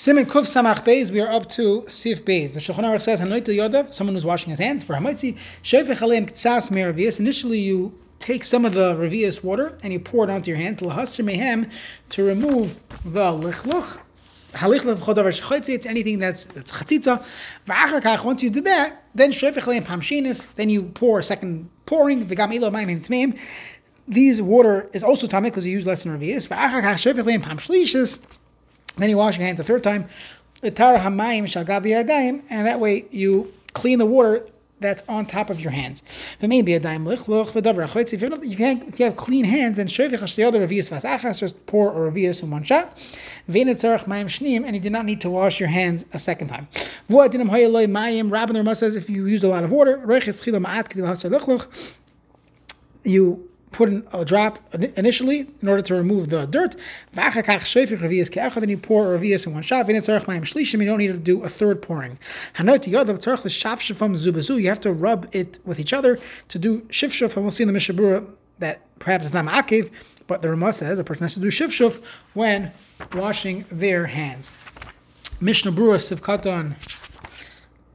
Siman Kuf Samach Beis, we are up to Sif Beis. The Shulchan Aruch says, Hanoit Yodav, someone who's washing his hands for Hamaitzi, Shefech Aleim Ktsas Meravias. Initially, you take some of the Revius water and you pour it onto your hand, Lahasir Mehem, to remove the Lichluch. Halichlach Chodavar Shechotzi, it's anything that's, that's Chatzitza. V'achar once you do that, then Shefech Aleim Pamshinis, then you pour a second pouring, V'gam Ilo Maim Tmeim. These water is also tamik because you use less than Revius. V'achar Shefech Aleim Pamshlishis. Then you wash your hands the third time. And that way you clean the water that's on top of your hands. If you have, if you have clean hands, then just pour a revius in one shot. And you do not need to wash your hands a second time. Rabban says if you used a lot of water, you put in a drop initially in order to remove the dirt. Then you pour a revius in one shot. You don't need to do a third pouring. You have to rub it with each other to do shifshuf. And we'll see in the Mishnah Berurah that perhaps it's not ma'akiv, but the Ramah says a person has to do shifshuf when washing their hands. Mishnah Brura Sivkatan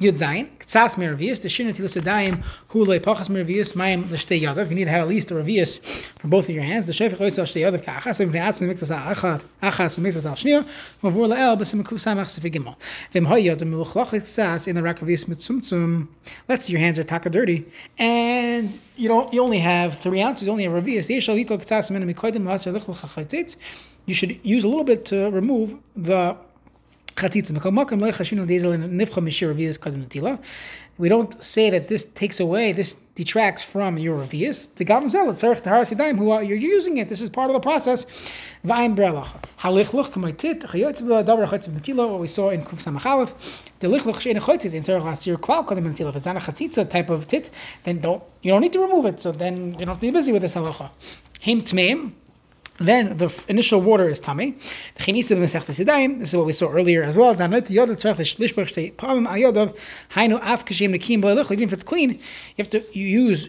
Yud Ktsas Meravius, the Shinat Tilasadayim, Hu Le Pachas Meravius, Mayim Leshtei Yadav. You need to have at least a Revius from both of your hands. The Shefich Oisel Shtei Yadav Kachas, so you ask me Achad, Achas, Mixas Al Shnir, Mavur Lael, Besim Kusamach Sefigimel. Vim Hayad, Miluchlach Ktsas, in the Rakavius Mitzumtzum. Let's see, your hands are taka dirty, and you don't, you only have three ounces, only a Revius. Yeshalito Ktsas Menem Mikoidim Lasar Lichlach Chatzitz. You should use a little bit to remove the we don't say that this takes away, this detracts from your revius. The Gavam Tzarech Tahar Sidaim, who are, you're using it. This is part of the process. V'ayim brelach. Halichlach k'maitit, chayotz b'davar chayotz b'matila, what we saw in Kuf Samachalef. The lichlach she'en chayotz in Tzarech Asir Klal kodem b'matila. If it's not a chatzitza type of tit, then don't, you don't need to remove it. So then you don't have to be busy with this halacha. Him tmeim, then the initial water is tummy. This is what we saw earlier as well. Even if it's clean, you have to use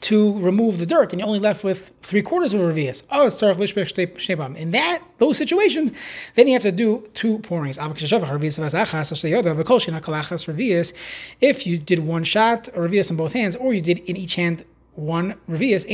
to remove the dirt, and you're only left with three quarters of a revius. Oh, it's In that those situations, then you have to do two pourings. If you did one shot, a revius in both hands, or you did in each hand one revius,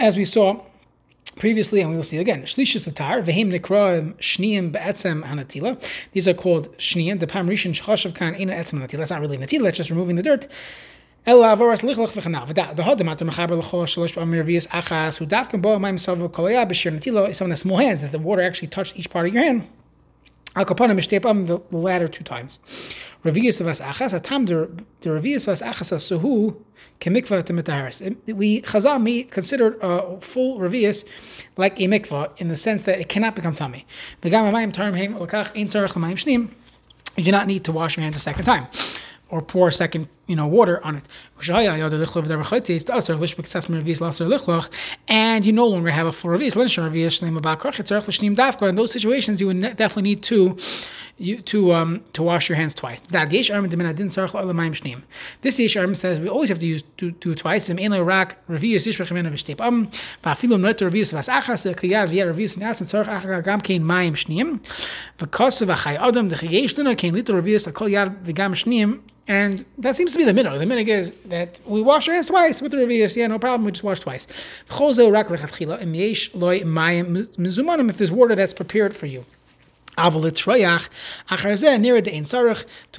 as we saw previously, and we will see again. Shlishis shniyim be'etzem hanatila. These are called shniyim. The pam rishon shchashav kan ina etzem hanatila. That's not really natila. It's just removing the dirt. Natila. Someone has small hands that the water actually touched each part of your hand. Al kapanim mishtepam the latter two times. Revius of achas atam the revius of achas suhu kemikva temetaris. We chazal me considered a uh, full revius like a mikvah in the sense that it cannot become tummy. You do not need to wash your hands a second time or pour a second you know, water on it. And you no longer have a full revius. In those situations, you would definitely need to you, to um, to wash your hands twice. This yesh arm says we always have to use do, do twice. Um, and that seems to be the minhag. The minhag is that we wash our hands twice with the revius. Yeah, no problem. We just wash twice. If there's water that's prepared for you. To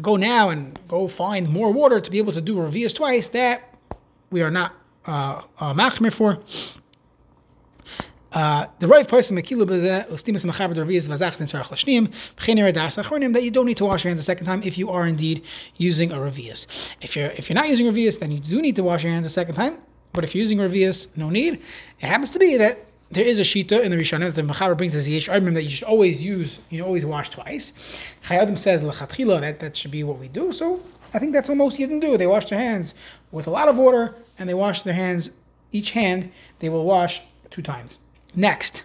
go now and go find more water to be able to do revius twice, that we are not uh, uh, machmir for. Uh, the right person that you don't need to wash your hands a second time if you are indeed using a revius. If you're if you're not using revius, then you do need to wash your hands a second time. But if you're using revius, no need. It happens to be that there is a shita in the Rishonim that the Mechaber brings as Yesh Armim that you should always use, you know, always wash twice. Chayadim says Lechatchila that that should be what we do. So I think that's what most Yidden do. They wash their hands with a lot of water and they wash their hands, each hand, they will wash two times. Next,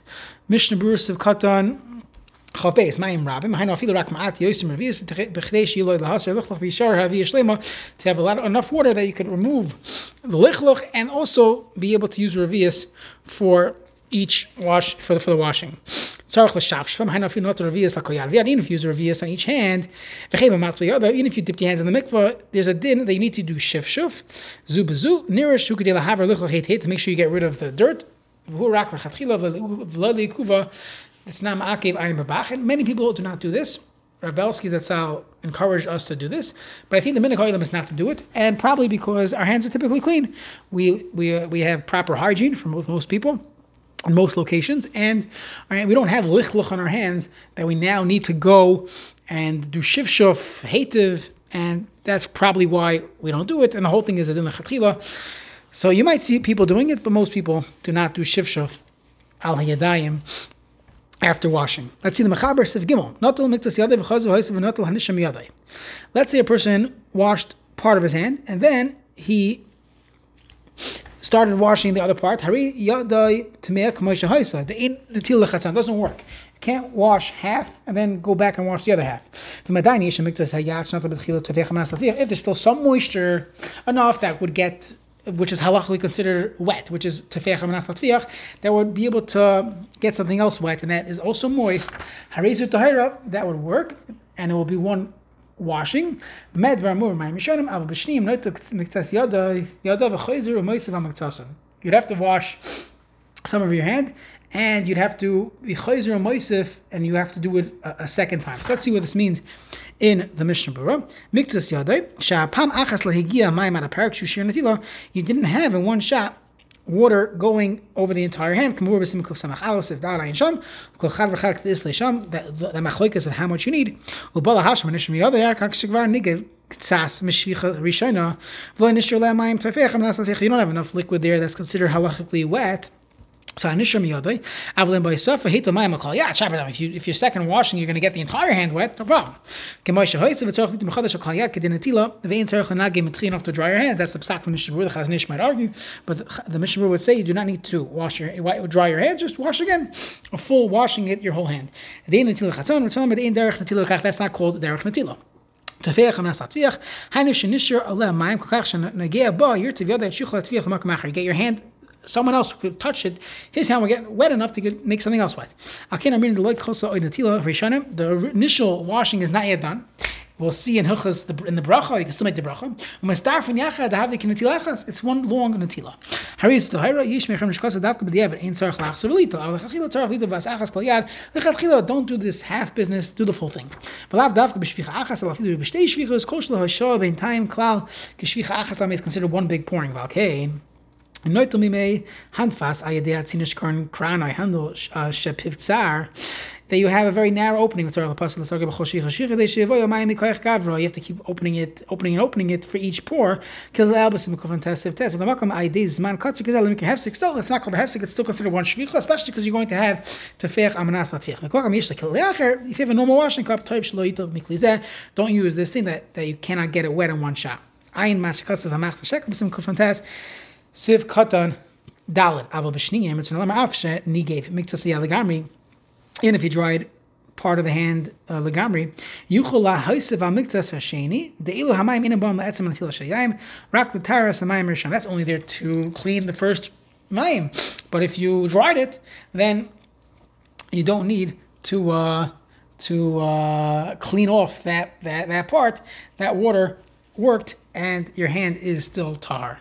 Mishnah Brewer of Katan. Chabeis, Mayim Rabbim, Rak Ma'at Yosim Revius, Lahasar Lichloch Havi Yishlema, to have a lot, enough water that you could remove the Lichloch and also be able to use Revius for each wash for the for the washing. Not revius v'yad. Even if you use revius on each hand. Even if you dip your hands in the mikvah, there's a din that you need to do shif shuf, nirish to make sure you get rid of the dirt it's not ma'akev ayin b'bachin. Many people do not do this. Rav Belsky's Zatzal encouraged us to do this, but I think the minhag is not to do it, and probably because our hands are typically clean. We we uh, we have proper hygiene for most, most people in most locations, and we don't have lichluch on our hands that we now need to go and do shivshuf, hativ, and that's probably why we don't do it. And the whole thing is that in the din So you might see people doing it, but most people do not do shivshuf al hayadayim after washing. Let's see the Mechaber Sif Gimel. Natal miktas yadai v'chazu ha'isiv v'natal hanisham yadai. Let's say a person washed part of his hand and then he started washing the other part. Hari yadai tmeah k'moshe ha'isa. The in natil lechatzan doesn't work. Can't wash half and then go back and wash the other half. If there's still some moisture enough that would get which is halachically considered wet, which is tefeach amanas latviach, that would be able to get something else wet, and that is also moist. Harizu tahira, that would work, and it will be one washing. You'd have to wash some of your hand, and you'd have to be and you have to do it a, a, second time. So let's see what this means in the Mishnah Berurah. Miktzas yadai sha'apam achas lahigia ma'im at a parak. You didn't have in one shot water going over the entire hand. The the machloikas of how much you need. You don't have enough liquid there that's considered halachically wet so Anishra Miyodai, Avlin Baisafa, Hita Mayam Akal. If you if you're second washing, you're gonna get the entire hand wet, no problem. Kemoisha Hoysa Vitzorch Litim Khadash Akal Yak to dry your hands. That's the psak from Mishabur, the Chazon Ish might argue, but the, the Mishabur would say you do not need to wash your dry your hands, just wash again. A full washing it your whole hand. That's not called Derech Natila. תפיח מן הסטפיח, היינו שנשאר עליה מים כל כך שנגיע בו, ירצה ויודע את שיחול התפיח Get your hand someone else could touch it, his hand will get wet enough to get, make something else wet. The initial washing is not yet done. We'll see in Hilchas in the bracha, you can still make the bracha. The it's one long natila. Haris to Hira, Yish Mechem Shkasa Davka B'diavad, Ein Lechatchila, don't do this half business, do the full thing. V'lav is considered one big pouring, Valkein. Noito mime handfas ayadei atzinish korn kran I handle uh, shepivtzar that you have a very narrow opening. You have to keep opening it, opening and opening it for each pour. It's not called a hefsek, it's still considered one shvicha, especially because you're going to have tefech amanas latfich. If you have a normal washing cup, don't use this thing that, that you cannot get it wet in one shot. Siv Katan Dalit Aval B'Shniyim. It's another Afshe Nigev Miktsasi Aligamri. And if you dried part of the hand uh, legamri, yuchula ha'isiv amiktas hasheni deilu hamayim inabam la'etzem natil shayim rak b'taras hamayim rishon. That's only there to clean the first mayim. But if you dried it, then you don't need to uh, to uh, clean off that, that that part. That water worked, and your hand is still tar.